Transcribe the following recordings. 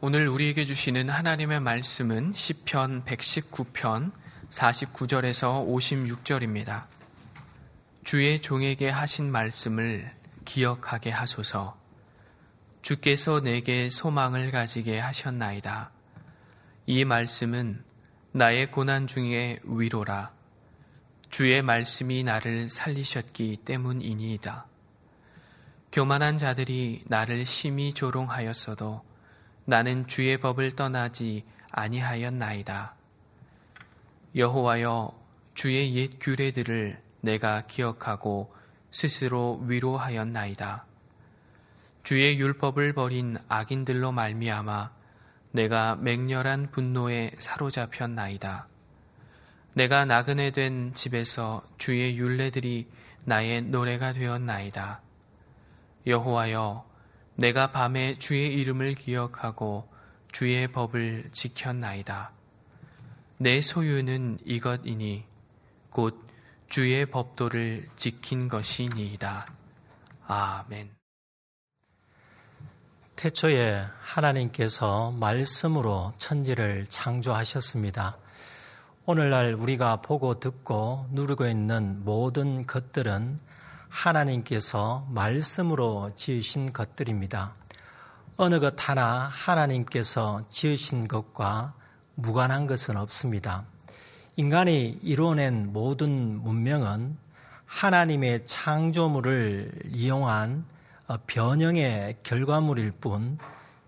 오늘 우리에게 주시는 하나님의 말씀은 시편 119편 49절에서 56절입니다. 주의 종에게 하신 말씀을 기억하게 하소서. 주께서 내게 소망을 가지게 하셨나이다. 이 말씀은 나의 고난 중에 위로라. 주의 말씀이 나를 살리셨기 때문이니이다. 교만한 자들이 나를 심히 조롱하였어도 나는 주의 법을 떠나지 아니하였나이다. 여호와여 주의 옛 규례들을 내가 기억하고 스스로 위로하였나이다. 주의 율법을 버린 악인들로 말미암아 내가 맹렬한 분노에 사로잡혔나이다. 내가 나그네 된 집에서 주의 율례들이 나의 노래가 되었나이다. 여호와여 내가 밤에 주의 이름을 기억하고 주의 법을 지켰나이다. 내 소유는 이것이니 곧 주의 법도를 지킨 것이니이다. 아멘. 태초에 하나님께서 말씀으로 천지를 창조하셨습니다. 오늘날 우리가 보고 듣고 누르고 있는 모든 것들은 하나님께서 말씀으로 지으신 것들입니다. 어느 것 하나 하나님께서 지으신 것과 무관한 것은 없습니다. 인간이 이루어낸 모든 문명은 하나님의 창조물을 이용한 변형의 결과물일 뿐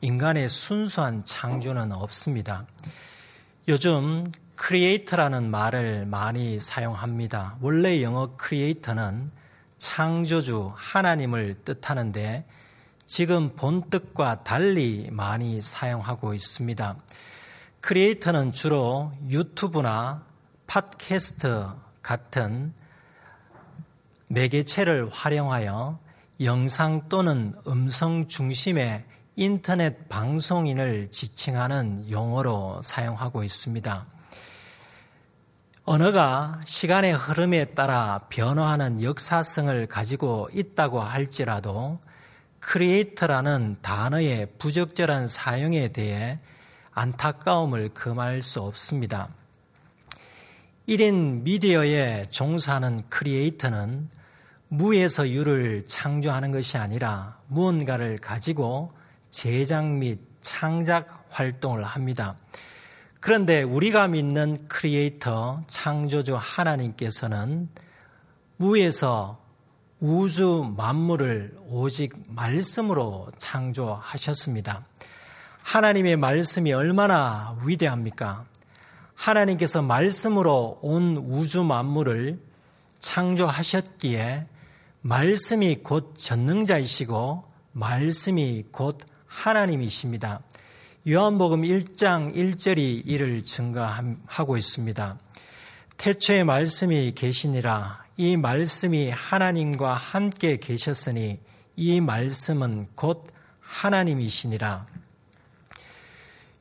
인간의 순수한 창조는 없습니다. 요즘 creator라는 말을 많이 사용합니다. 원래 영어 creator는 창조주 하나님을 뜻하는데 지금 본 뜻과 달리 많이 사용하고 있습니다. creator는 주로 유튜브나 팟캐스트 같은 매개체를 활용하여 영상 또는 음성 중심의 인터넷 방송인을 지칭하는 용어로 사용하고 있습니다. 언어가 시간의 흐름에 따라 변화하는 역사성을 가지고 있다고 할지라도 creator라는 단어의 부적절한 사용에 대해 안타까움을 금할 수 없습니다. 1인 미디어에 종사하는 creator는 무에서 유를 창조하는 것이 아니라 무언가를 가지고 제작 및 창작 활동을 합니다. 그런데 우리가 믿는 크리에이터 창조주 하나님께서는 무에서 우주 만물을 오직 말씀으로 창조하셨습니다. 하나님의 말씀이 얼마나 위대합니까? 하나님께서 말씀으로 온 우주 만물을 창조하셨기에 말씀이 곧 전능자이시고 말씀이 곧 하나님이십니다. 요한복음 1장 1절이 이를 증가하고 있습니다. 태초에 말씀이 계시니라 이 말씀이 하나님과 함께 계셨으니 이 말씀은 곧 하나님이시니라.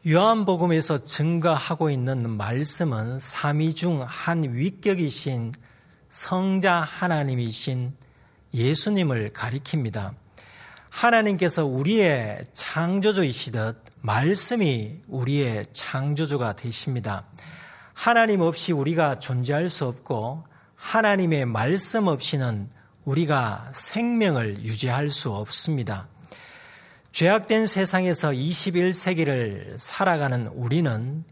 요한복음에서 증가하고 있는 말씀은 삼위 중 한 위격이신 성자 하나님이신 예수님을 가리킵니다. 하나님께서 우리의 창조주이시듯 말씀이 우리의 창조주가 되십니다. 하나님 없이 우리가 존재할 수 없고 하나님의 말씀 없이는 우리가 생명을 유지할 수 없습니다. 죄악된 세상에서 21세기를 살아가는 우리는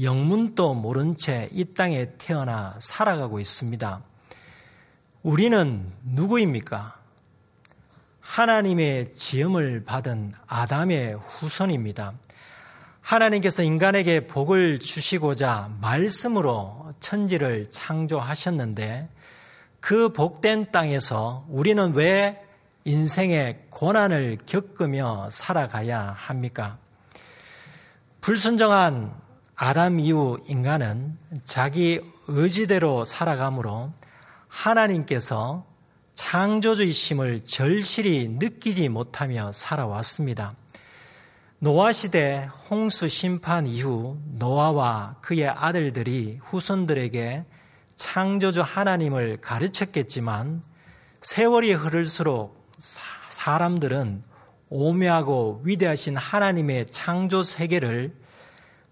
영문도 모른 채 이 땅에 태어나 살아가고 있습니다. 우리는 누구입니까? 하나님의 지음을 받은 아담의 후손입니다. 하나님께서 인간에게 복을 주시고자 말씀으로 천지를 창조하셨는데 그 복된 땅에서 우리는 왜 인생의 고난을 겪으며 살아가야 합니까? 불순정한 아담 이후 인간은 자기 의지대로 살아가므로 하나님께서 창조주의 심을 절실히 느끼지 못하며 살아왔습니다. 노아 시대 홍수 심판 이후 노아와 그의 아들들이 후손들에게 창조주 하나님을 가르쳤겠지만 세월이 흐를수록 사람들은 오묘하고 위대하신 하나님의 창조 세계를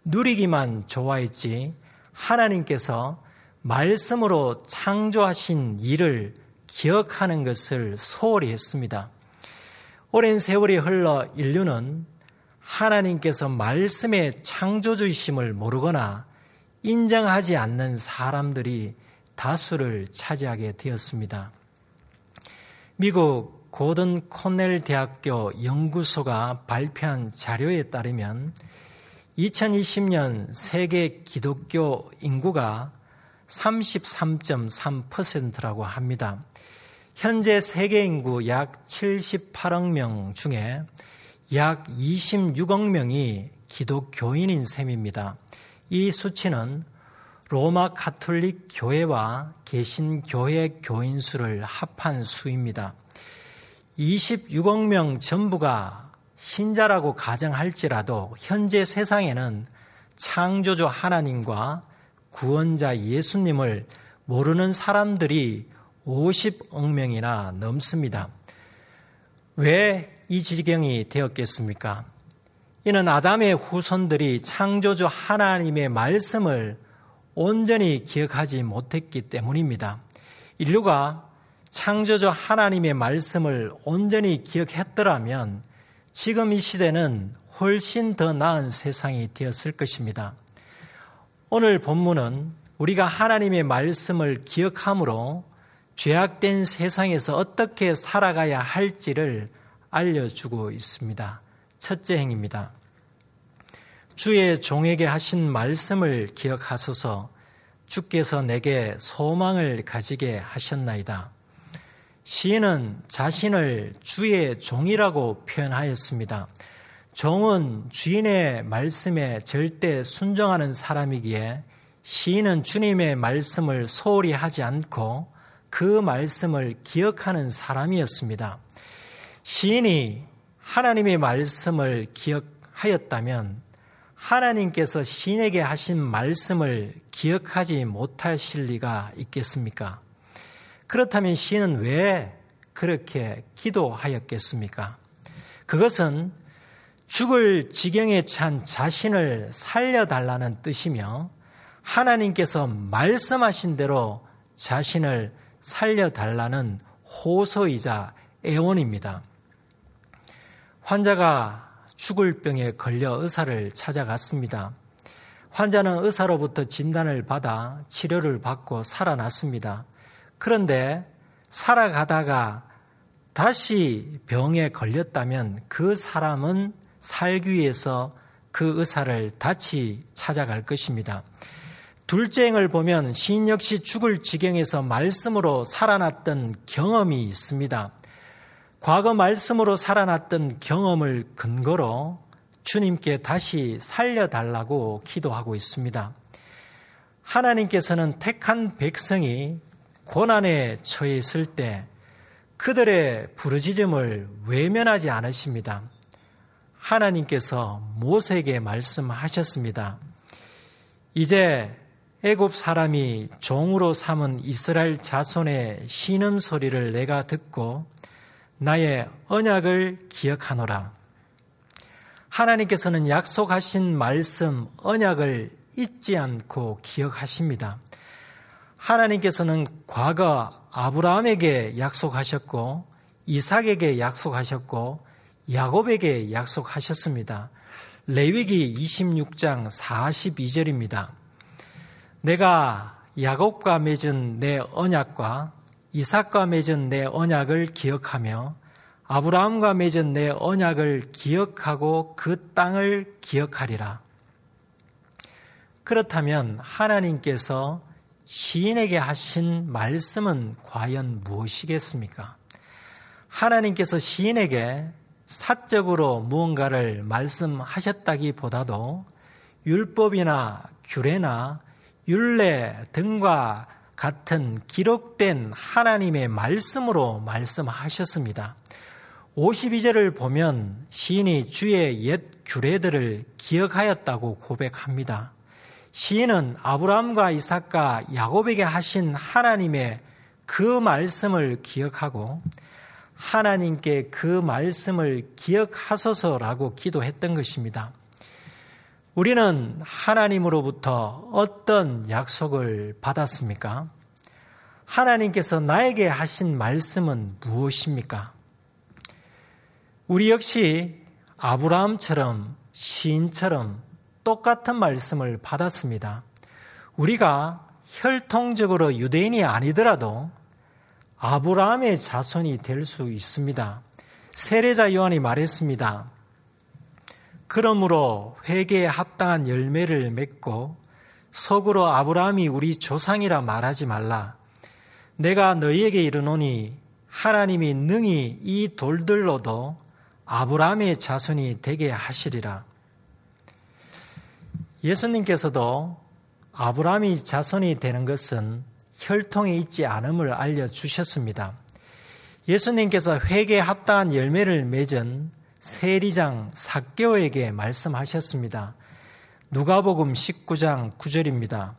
누리기만 좋아했지 하나님께서 말씀으로 창조하신 일을 기억하는 것을 소홀히 했습니다. 오랜 세월이 흘러 인류는 하나님께서 말씀의 창조주이심을 모르거나 인정하지 않는 사람들이 다수를 차지하게 되었습니다. 미국 고든 코넬 대학교 연구소가 발표한 자료에 따르면 2020년 세계 기독교 인구가 33.3%라고 합니다. 현재 세계 인구 약 78억 명 중에 약 26억 명이 기독교인인 셈입니다. 이 수치는 로마 카톨릭 교회와 개신교회 교인 수를 합한 수입니다. 26억 명 전부가 신자라고 가정할지라도 현재 세상에는 창조주 하나님과 구원자 예수님을 모르는 사람들이 50억 명이나 넘습니다. 왜 이 지경이 되었겠습니까? 이는 아담의 후손들이 창조주 하나님의 말씀을 온전히 기억하지 못했기 때문입니다. 인류가 창조주 하나님의 말씀을 온전히 기억했더라면 지금 이 시대는 훨씬 더 나은 세상이 되었을 것입니다. 오늘 본문은 우리가 하나님의 말씀을 기억함으로 죄악된 세상에서 어떻게 살아가야 할지를 알려주고 있습니다. 첫째 행입니다. 주의 종에게 하신 말씀을 기억하소서 주께서 내게 소망을 가지게 하셨나이다. 시인은 자신을 주의 종이라고 표현하였습니다. 종은 주인의 말씀에 절대 순종하는 사람이기에 시인은 주님의 말씀을 소홀히 하지 않고 그 말씀을 기억하는 사람이었습니다. 시인이 하나님의 말씀을 기억하였다면 하나님께서 시인에게 하신 말씀을 기억하지 못하실 리가 있겠습니까? 그렇다면 시인은 왜 그렇게 기도하였겠습니까? 그것은 죽을 지경에 찬 자신을 살려달라는 뜻이며 하나님께서 말씀하신 대로 자신을 살려달라는 호소이자 애원입니다. 환자가 죽을 병에 걸려 의사를 찾아갔습니다. 환자는 의사로부터 진단을 받아 치료를 받고 살아났습니다. 그런데 살아가다가 다시 병에 걸렸다면 그 사람은 살기 위해서 그 의사를 다시 찾아갈 것입니다. 둘째 행을 보면 시인 역시 죽을 지경에서 말씀으로 살아났던 경험이 있습니다. 과거 말씀으로 살아났던 경험을 근거로 주님께 다시 살려달라고 기도하고 있습니다. 하나님께서는 택한 백성이 고난에 처해 있을 때 그들의 부르짖음을 외면하지 않으십니다. 하나님께서 모세에게 말씀하셨습니다. 이제 애굽 사람이 종으로 삼은 이스라엘 자손의 신음 소리를 내가 듣고 나의 언약을 기억하노라. 하나님께서는 약속하신 말씀 언약을 잊지 않고 기억하십니다. 하나님께서는 과거 아브라함에게 약속하셨고 이삭에게 약속하셨고 야곱에게 약속하셨습니다. 레위기 26장 42절입니다. 내가 야곱과 맺은 내 언약과 이삭과 맺은 내 언약을 기억하며 아브라함과 맺은 내 언약을 기억하고 그 땅을 기억하리라. 그렇다면 하나님께서 시인에게 하신 말씀은 과연 무엇이겠습니까? 하나님께서 시인에게 사적으로 무언가를 말씀하셨다기보다도 율법이나 규례나 율례 등과 같은 기록된 하나님의 말씀으로 말씀하셨습니다. 52절을 보면 시인이 주의 옛 규례들을 기억하였다고 고백합니다. 시인은 아브라함과 이삭과 야곱에게 하신 하나님의 그 말씀을 기억하고 하나님께 그 말씀을 기억하소서라고 기도했던 것입니다. 우리는 하나님으로부터 어떤 약속을 받았습니까? 하나님께서 나에게 하신 말씀은 무엇입니까? 우리 역시 아브라함처럼 시인처럼 똑같은 말씀을 받았습니다. 우리가 혈통적으로 유대인이 아니더라도 아브라함의 자손이 될 수 있습니다. 세례자 요한이 말했습니다. 그러므로 회개에 합당한 열매를 맺고 속으로 아브라함이 우리 조상이라 말하지 말라. 내가 너희에게 이르노니 하나님이 능히 이 돌들로도 아브라함의 자손이 되게 하시리라. 예수님께서도 아브라함이 자손이 되는 것은 혈통에 있지 않음을 알려 주셨습니다. 예수님께서 회개에 합당한 열매를 맺은 세리장 사개오에게 말씀하셨습니다. 누가복음 19장 9절입니다.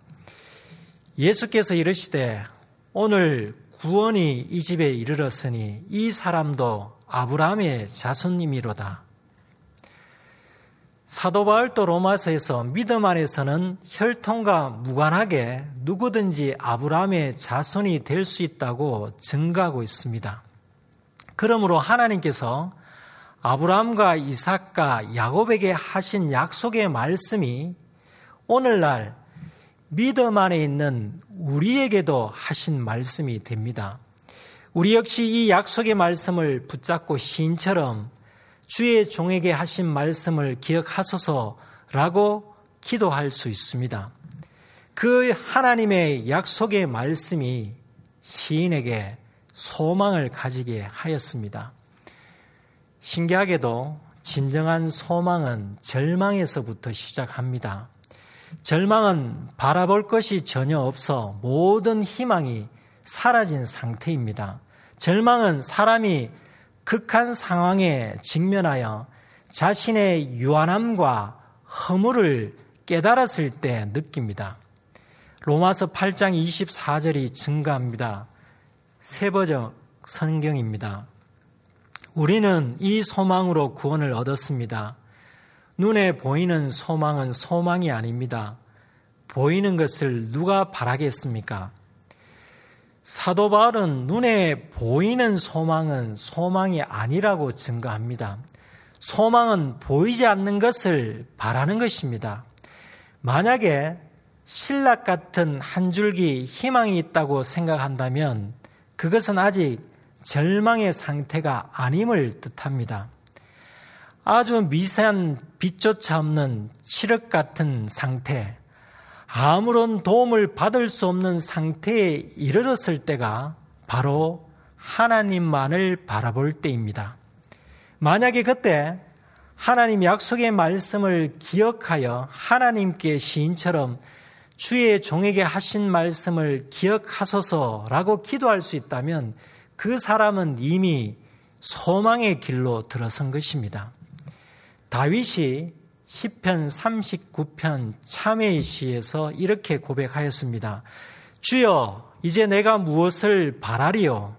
예수께서 이르시되 오늘 구원이 이 집에 이르렀으니 이 사람도 아브라함의 자손님이로다. 사도 바울도 로마서에서 믿음 안에서는 혈통과 무관하게 누구든지 아브라함의 자손이 될 수 있다고 증가하고 있습니다. 그러므로 하나님께서 아브라함과 이삭과 야곱에게 하신 약속의 말씀이 오늘날 믿음 안에 있는 우리에게도 하신 말씀이 됩니다. 우리 역시 이 약속의 말씀을 붙잡고 시인처럼 주의 종에게 하신 말씀을 기억하소서라고 기도할 수 있습니다. 그 하나님의 약속의 말씀이 시인에게 소망을 가지게 하였습니다. 신기하게도 진정한 소망은 절망에서부터 시작합니다. 절망은 바라볼 것이 전혀 없어 모든 희망이 사라진 상태입니다. 절망은 사람이 극한 상황에 직면하여 자신의 유한함과 허물을 깨달았을 때 느낍니다. 로마서 8장 24절이 증가합니다. 세버적 성경입니다. 우리는 이 소망으로 구원을 얻었습니다. 눈에 보이는 소망은 소망이 아닙니다. 보이는 것을 누가 바라겠습니까? 사도 바울은 눈에 보이는 소망은 소망이 아니라고 증거합니다. 소망은 보이지 않는 것을 바라는 것입니다. 만약에 신락 같은 한 줄기 희망이 있다고 생각한다면 그것은 아직 절망의 상태가 아님을 뜻합니다. 아주 미세한 빛조차 없는 칠흑 같은 상태, 아무런 도움을 받을 수 없는 상태에 이르렀을 때가 바로 하나님만을 바라볼 때입니다. 만약에 그때 하나님 약속의 말씀을 기억하여 하나님께 시인처럼 주의 종에게 하신 말씀을 기억하소서라고 기도할 수 있다면 그 사람은 이미 소망의 길로 들어선 것입니다. 다윗이 시편 39편 참회의 시에서 이렇게 고백하였습니다. 주여, 이제 내가 무엇을 바라리요?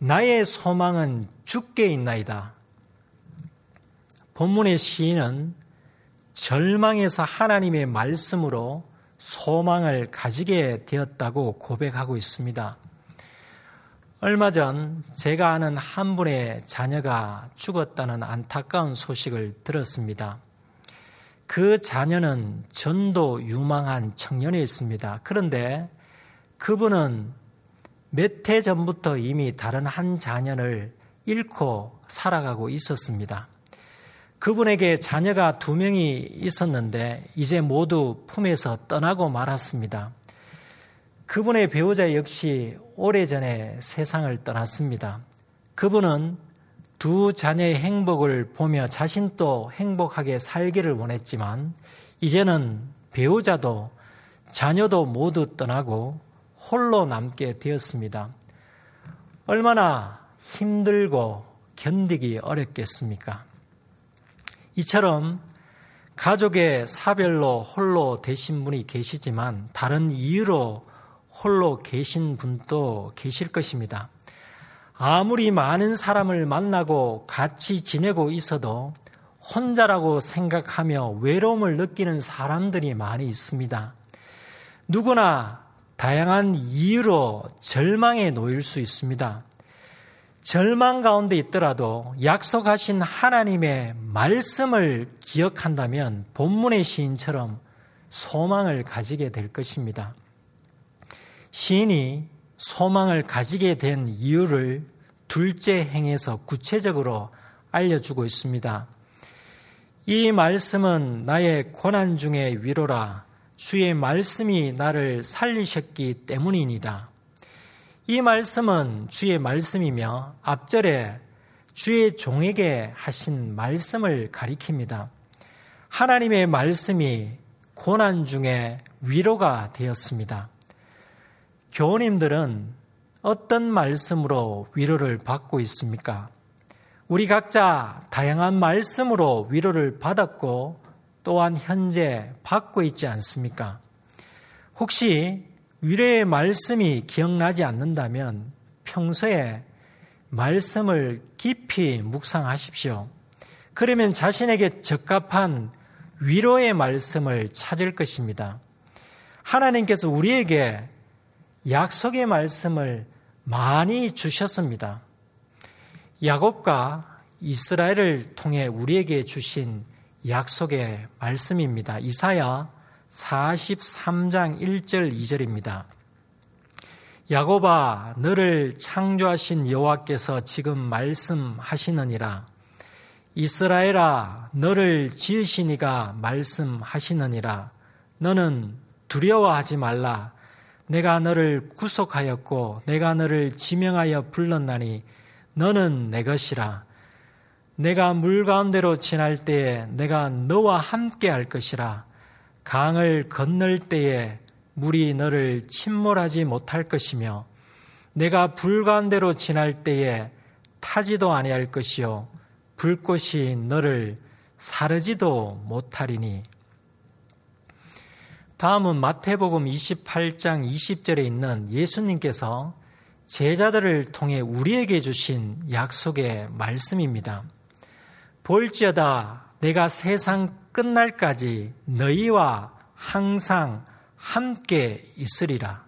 나의 소망은 죽게 있나이다. 본문의 시인은 절망에서 하나님의 말씀으로 소망을 가지게 되었다고 고백하고 있습니다. 얼마 전 제가 아는 한 분의 자녀가 죽었다는 안타까운 소식을 들었습니다. 그 자녀는 전도 유망한 청년이었습니다. 그런데 그분은 몇 해 전부터 이미 다른 한 자녀를 잃고 살아가고 있었습니다. 그분에게 자녀가 두 명이 있었는데 이제 모두 품에서 떠나고 말았습니다. 그분의 배우자 역시 오래전에 세상을 떠났습니다. 그분은 두 자녀의 행복을 보며 자신도 행복하게 살기를 원했지만 이제는 배우자도 자녀도 모두 떠나고 홀로 남게 되었습니다. 얼마나 힘들고 견디기 어렵겠습니까? 이처럼 가족의 사별로 홀로 되신 분이 계시지만 다른 이유로 홀로 계신 분도 계실 것입니다. 아무리 많은 사람을 만나고 같이 지내고 있어도 혼자라고 생각하며 외로움을 느끼는 사람들이 많이 있습니다. 누구나 다양한 이유로 절망에 놓일 수 있습니다. 절망 가운데 있더라도 약속하신 하나님의 말씀을 기억한다면 본문의 시인처럼 소망을 가지게 될 것입니다. 시인이 소망을 가지게 된 이유를 둘째 행에서 구체적으로 알려주고 있습니다. 이 말씀은 나의 고난 중의 위로라 주의 말씀이 나를 살리셨기 때문이니다. 이 말씀은 주의 말씀이며 앞절에 주의 종에게 하신 말씀을 가리킵니다. 하나님의 말씀이 고난 중에 위로가 되었습니다. 교우님들은 어떤 말씀으로 위로를 받고 있습니까? 우리 각자 다양한 말씀으로 위로를 받았고 또한 현재 받고 있지 않습니까? 혹시 위로의 말씀이 기억나지 않는다면 평소에 말씀을 깊이 묵상하십시오. 그러면 자신에게 적합한 위로의 말씀을 찾을 것입니다. 하나님께서 우리에게 약속의 말씀을 많이 주셨습니다. 야곱과 이스라엘을 통해 우리에게 주신 약속의 말씀입니다. 이사야 43장 1절 2절입니다. 야곱아 너를 창조하신 여호와께서 지금 말씀하시느니라 이스라엘아 너를 지으시니가 말씀하시느니라 너는 두려워하지 말라 내가 너를 구속하였고 내가 너를 지명하여 불렀나니 너는 내 것이라. 내가 물 가운데로 지날 때에 내가 너와 함께 할 것이라. 강을 건널 때에 물이 너를 침몰하지 못할 것이며 내가 불 가운데로 지날 때에 타지도 아니할 것이요 불꽃이 너를 사르지도 못하리니 다음은 마태복음 28장 20절에 있는 예수님께서 제자들을 통해 우리에게 주신 약속의 말씀입니다. 볼지어다 내가 세상 끝날까지 너희와 항상 함께 있으리라.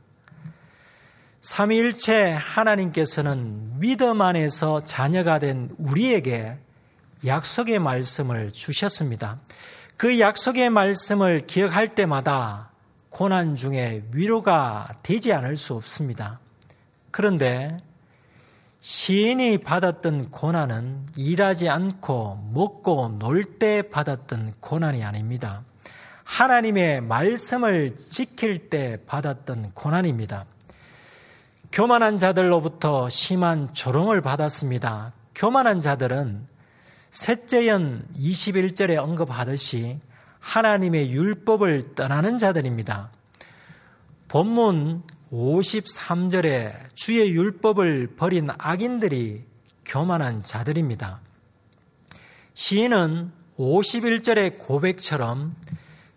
삼위일체 하나님께서는 믿음 안에서 자녀가 된 우리에게 약속의 말씀을 주셨습니다. 그 약속의 말씀을 기억할 때마다 고난 중에 위로가 되지 않을 수 없습니다. 그런데 시인이 받았던 고난은 일하지 않고 먹고 놀 때 받았던 고난이 아닙니다. 하나님의 말씀을 지킬 때 받았던 고난입니다. 교만한 자들로부터 심한 조롱을 받았습니다. 교만한 자들은 셋째 연 21절에 언급하듯이 하나님의 율법을 떠나는 자들입니다. 본문 53절에 주의 율법을 버린 악인들이 교만한 자들입니다. 시인은 51절의 고백처럼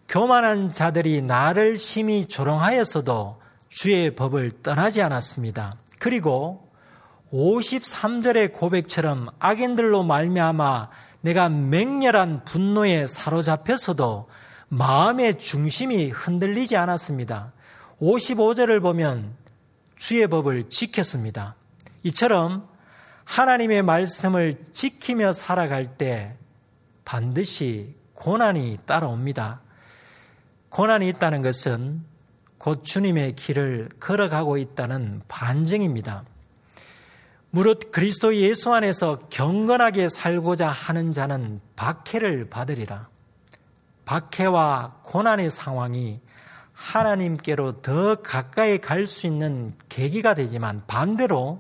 교만한 자들이 나를 심히 조롱하였어도 주의 법을 떠나지 않았습니다. 그리고 53절의 고백처럼 악인들로 말미암아 내가 맹렬한 분노에 사로잡혔어도 마음의 중심이 흔들리지 않았습니다. 55절을 보면 주의 법을 지켰습니다. 이처럼 하나님의 말씀을 지키며 살아갈 때 반드시 고난이 따라옵니다. 고난이 있다는 것은 곧 주님의 길을 걸어가고 있다는 반증입니다. 무릇 그리스도 예수 안에서 경건하게 살고자 하는 자는 박해를 받으리라. 박해와 고난의 상황이 하나님께로 더 가까이 갈 수 있는 계기가 되지만 반대로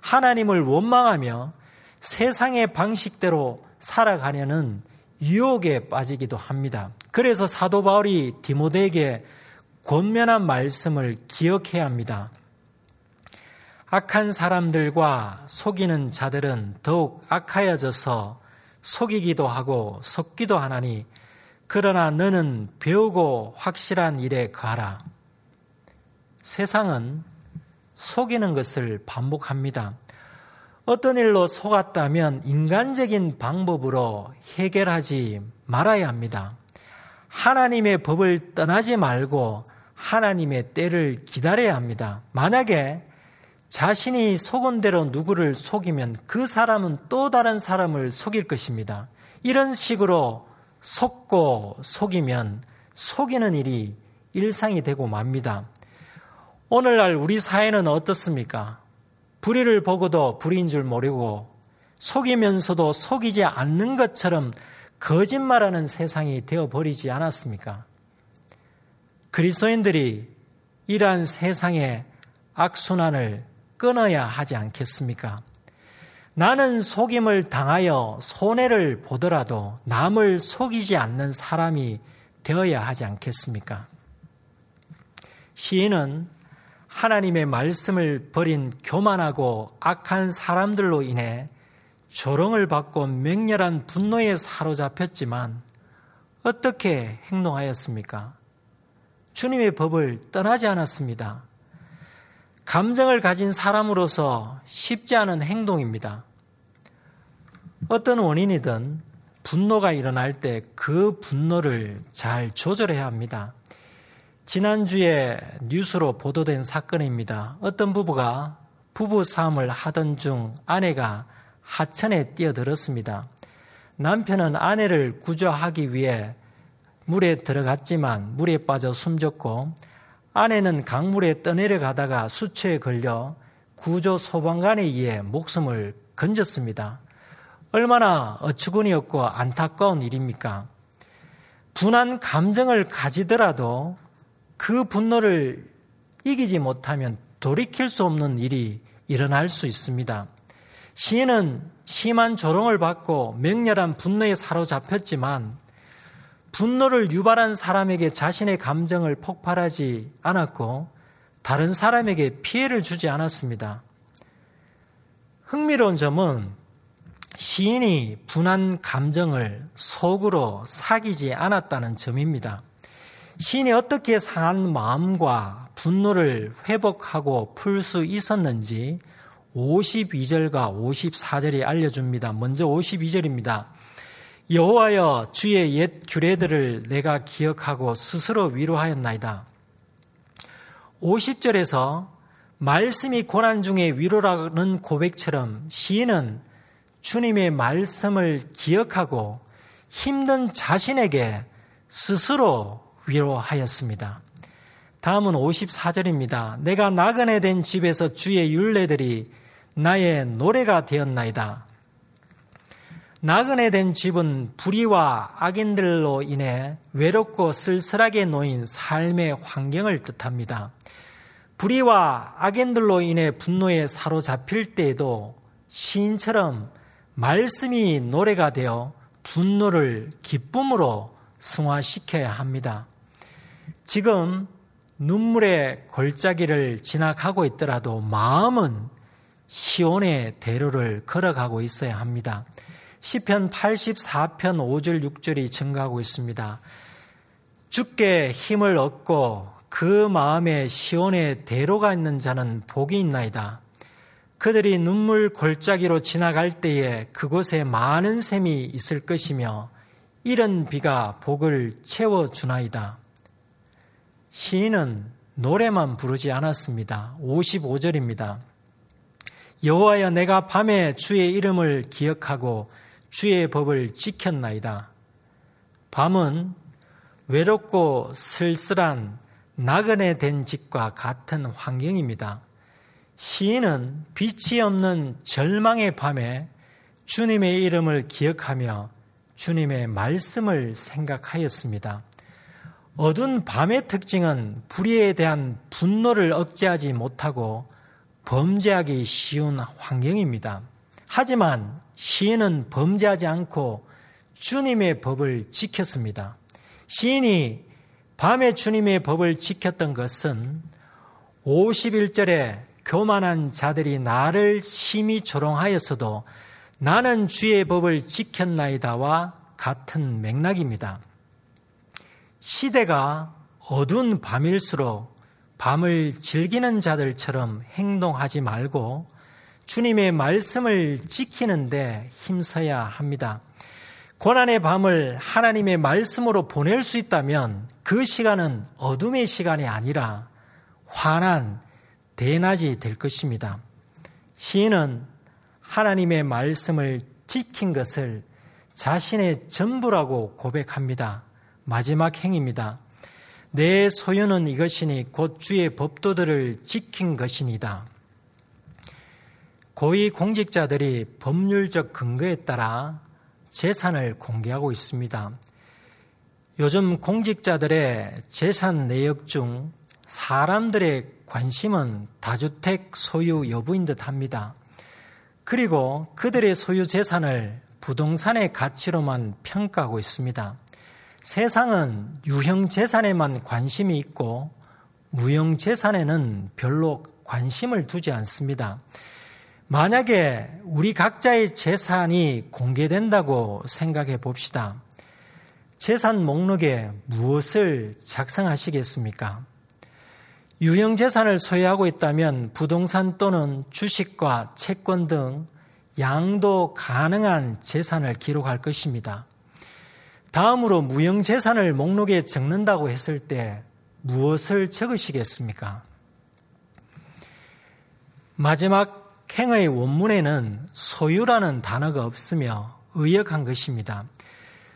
하나님을 원망하며 세상의 방식대로 살아가려는 유혹에 빠지기도 합니다. 그래서 사도 바울이 디모데에게 권면한 말씀을 기억해야 합니다. 악한 사람들과 속이는 자들은 더욱 악하여져서 속이기도 하고 속기도 하나니 그러나 너는 배우고 확실한 일에 가라. 세상은 속이는 것을 반복합니다. 어떤 일로 속았다면 인간적인 방법으로 해결하지 말아야 합니다. 하나님의 법을 떠나지 말고 하나님의 때를 기다려야 합니다. 만약에 자신이 속은 대로 누구를 속이면 그 사람은 또 다른 사람을 속일 것입니다. 이런 식으로 속고 속이면 속이는 일이 일상이 되고 맙니다. 오늘날 우리 사회는 어떻습니까? 불의를 보고도 불의인 줄 모르고 속이면서도 속이지 않는 것처럼 거짓말하는 세상이 되어버리지 않았습니까? 그리스도인들이 이러한 세상의 악순환을 끊어야 하지 않겠습니까? 나는 속임을 당하여 손해를 보더라도 남을 속이지 않는 사람이 되어야 하지 않겠습니까? 시인은 하나님의 말씀을 버린 교만하고 악한 사람들로 인해 조롱을 받고 맹렬한 분노에 사로잡혔지만 어떻게 행동하였습니까? 주님의 법을 떠나지 않았습니다. 감정을 가진 사람으로서 쉽지 않은 행동입니다. 어떤 원인이든 분노가 일어날 때 그 분노를 잘 조절해야 합니다. 지난주에 뉴스로 보도된 사건입니다. 어떤 부부가 부부 싸움을 하던 중 아내가 하천에 뛰어들었습니다. 남편은 아내를 구조하기 위해 물에 들어갔지만 물에 빠져 숨졌고 아내는 강물에 떠내려가다가 수초에 걸려 구조 소방관에 의해 목숨을 건졌습니다. 얼마나 어처구니없고 안타까운 일입니까? 분한 감정을 가지더라도 그 분노를 이기지 못하면 돌이킬 수 없는 일이 일어날 수 있습니다. 시인은 심한 조롱을 받고 맹렬한 분노에 사로잡혔지만 분노를 유발한 사람에게 자신의 감정을 폭발하지 않았고 다른 사람에게 피해를 주지 않았습니다. 흥미로운 점은 시인이 분한 감정을 속으로 사귀지 않았다는 점입니다. 시인이 어떻게 상한 마음과 분노를 회복하고 풀 수 있었는지 52절과 54절이 알려줍니다. 먼저 52절입니다. 여호와여 주의 옛 규례들을 내가 기억하고 스스로 위로하였나이다. 50절에서 말씀이 고난 중에 위로라는 고백처럼 시인은 주님의 말씀을 기억하고 힘든 자신에게 스스로 위로하였습니다. 다음은 54절입니다. 내가 나그네 된 집에서 주의 윤례들이 나의 노래가 되었나이다. 나그네 된 집은 불의와 악인들로 인해 외롭고 쓸쓸하게 놓인 삶의 환경을 뜻합니다. 불의와 악인들로 인해 분노에 사로잡힐 때에도 시인처럼 말씀이 노래가 되어 분노를 기쁨으로 승화시켜야 합니다. 지금 눈물의 골짜기를 지나가고 있더라도 마음은 시온의 대로를 걸어가고 있어야 합니다. 시편 84편 5절 6절이 증가하고 있습니다. 주께 힘을 얻고 그 마음에 시온의 대로가 있는 자는 복이 있나이다. 그들이 눈물 골짜기로 지나갈 때에 그곳에 많은 샘이 있을 것이며 이런 비가 복을 채워 주나이다. 시인은 노래만 부르지 않았습니다. 55절입니다. 여호와여 내가 밤에 주의 이름을 기억하고 주의 법을 지켰나이다. 밤은 외롭고 쓸쓸한 나그네 된 집과 같은 환경입니다. 시인은 빛이 없는 절망의 밤에 주님의 이름을 기억하며 주님의 말씀을 생각하였습니다. 어두운 밤의 특징은 불의에 대한 분노를 억제하지 못하고 범죄하기 쉬운 환경입니다. 하지만 시인은 범죄하지 않고 주님의 법을 지켰습니다. 시인이 밤에 주님의 법을 지켰던 것은 51절에 교만한 자들이 나를 심히 조롱하였어도 나는 주의 법을 지켰나이다와 같은 맥락입니다. 시대가 어두운 밤일수록 밤을 즐기는 자들처럼 행동하지 말고 주님의 말씀을 지키는데 힘써야 합니다. 고난의 밤을 하나님의 말씀으로 보낼 수 있다면 그 시간은 어둠의 시간이 아니라 환한 대낮이 될 것입니다. 시인은 하나님의 말씀을 지킨 것을 자신의 전부라고 고백합니다. 마지막 행입니다. 내 소유는 이것이니 곧 주의 법도들을 지킨 것이니다. 고위 공직자들이 법률적 근거에 따라 재산을 공개하고 있습니다. 요즘 공직자들의 재산 내역 중 사람들의 관심은 다주택 소유 여부인 듯 합니다. 그리고 그들의 소유 재산을 부동산의 가치로만 평가하고 있습니다. 세상은 유형 재산에만 관심이 있고 무형 재산에는 별로 관심을 두지 않습니다. 만약에 우리 각자의 재산이 공개된다고 생각해 봅시다. 재산 목록에 무엇을 작성하시겠습니까? 유형 재산을 소유하고 있다면 부동산 또는 주식과 채권 등 양도 가능한 재산을 기록할 것입니다. 다음으로 무형 재산을 목록에 적는다고 했을 때 무엇을 적으시겠습니까? 마지막 행의 원문에는 소유라는 단어가 없으며 의역한 것입니다.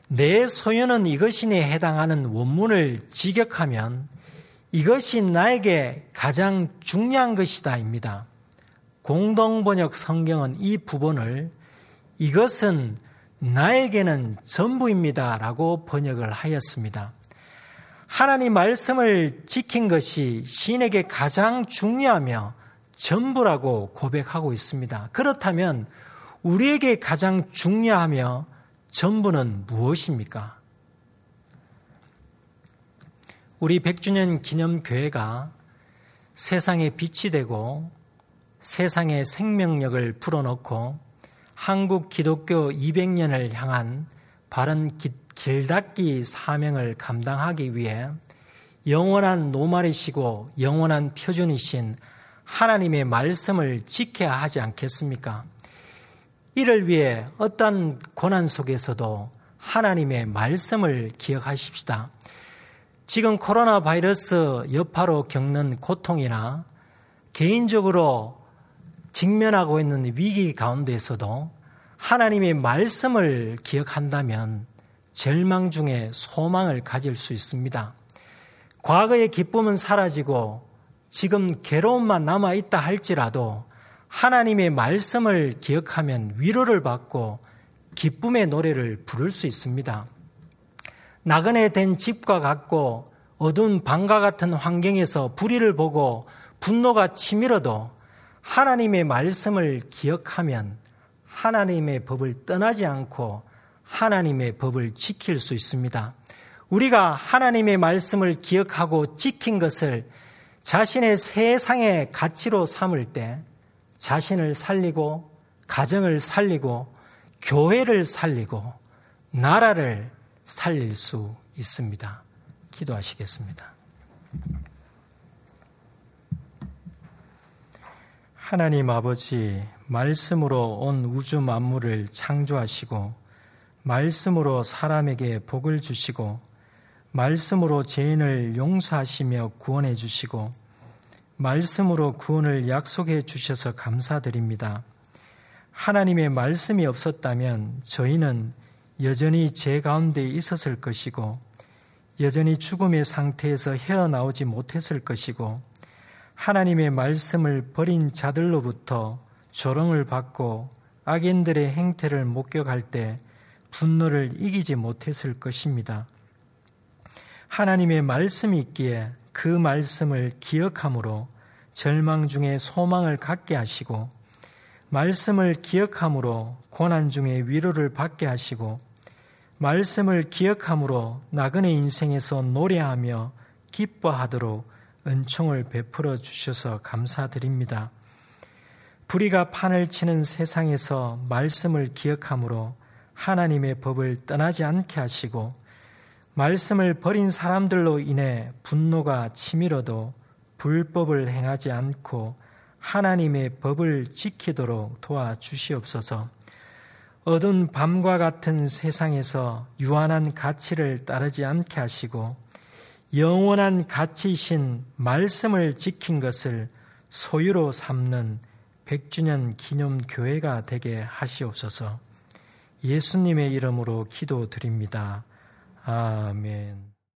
내 소유는 이것이니 해당하는 원문을 직역하면 이것이 나에게 가장 중요한 것이다입니다. 공동번역 성경은 이 부분을 이것은 나에게는 전부입니다. 라고 번역을 하였습니다. 하나님 말씀을 지킨 것이 신에게 가장 중요하며 전부라고 고백하고 있습니다. 그렇다면 우리에게 가장 중요하며 전부는 무엇입니까? 우리 100주년 기념교회가 세상에 빛이 되고 세상의 생명력을 불어넣고 한국 기독교 200년을 향한 바른 길닦기 사명을 감당하기 위해 영원한 노말이시고 영원한 표준이신 하나님의 말씀을 지켜야 하지 않겠습니까? 이를 위해 어떤 고난 속에서도 하나님의 말씀을 기억하십시다. 지금 코로나 바이러스 여파로 겪는 고통이나 개인적으로 직면하고 있는 위기 가운데에서도 하나님의 말씀을 기억한다면 절망 중에 소망을 가질 수 있습니다. 과거의 기쁨은 사라지고 지금 괴로움만 남아 있다 할지라도 하나님의 말씀을 기억하면 위로를 받고 기쁨의 노래를 부를 수 있습니다. 나그네 된 집과 같고 어두운 방과 같은 환경에서 불의를 보고 분노가 치밀어도 하나님의 말씀을 기억하면 하나님의 법을 떠나지 않고 하나님의 법을 지킬 수 있습니다. 우리가 하나님의 말씀을 기억하고 지킨 것을 자신의 세상의 가치로 삼을 때 자신을 살리고 가정을 살리고 교회를 살리고 나라를 살릴 수 있습니다. 기도하시겠습니다. 하나님 아버지, 말씀으로 온 우주 만물을 창조하시고, 말씀으로 사람에게 복을 주시고, 말씀으로 죄인을 용서하시며 구원해 주시고 말씀으로 구원을 약속해 주셔서 감사드립니다. 하나님의 말씀이 없었다면 저희는 여전히 죄 가운데 있었을 것이고 여전히 죽음의 상태에서 헤어나오지 못했을 것이고 하나님의 말씀을 버린 자들로부터 조롱을 받고 악인들의 행태를 목격할 때 분노를 이기지 못했을 것입니다. 하나님의 말씀이 있기에 그 말씀을 기억함으로 절망 중에 소망을 갖게 하시고 말씀을 기억함으로 고난 중에 위로를 받게 하시고 말씀을 기억함으로 나그네 인생에서 노래하며 기뻐하도록 은총을 베풀어 주셔서 감사드립니다. 불의가 판을 치는 세상에서 말씀을 기억함으로 하나님의 법을 떠나지 않게 하시고 말씀을 버린 사람들로 인해 분노가 치밀어도 불법을 행하지 않고 하나님의 법을 지키도록 도와주시옵소서. 어두운 밤과 같은 세상에서 유한한 가치를 따르지 않게 하시고 영원한 가치이신 말씀을 지킨 것을 소유로 삼는 100주년 기념 교회가 되게 하시옵소서. 예수님의 이름으로 기도드립니다. 아멘.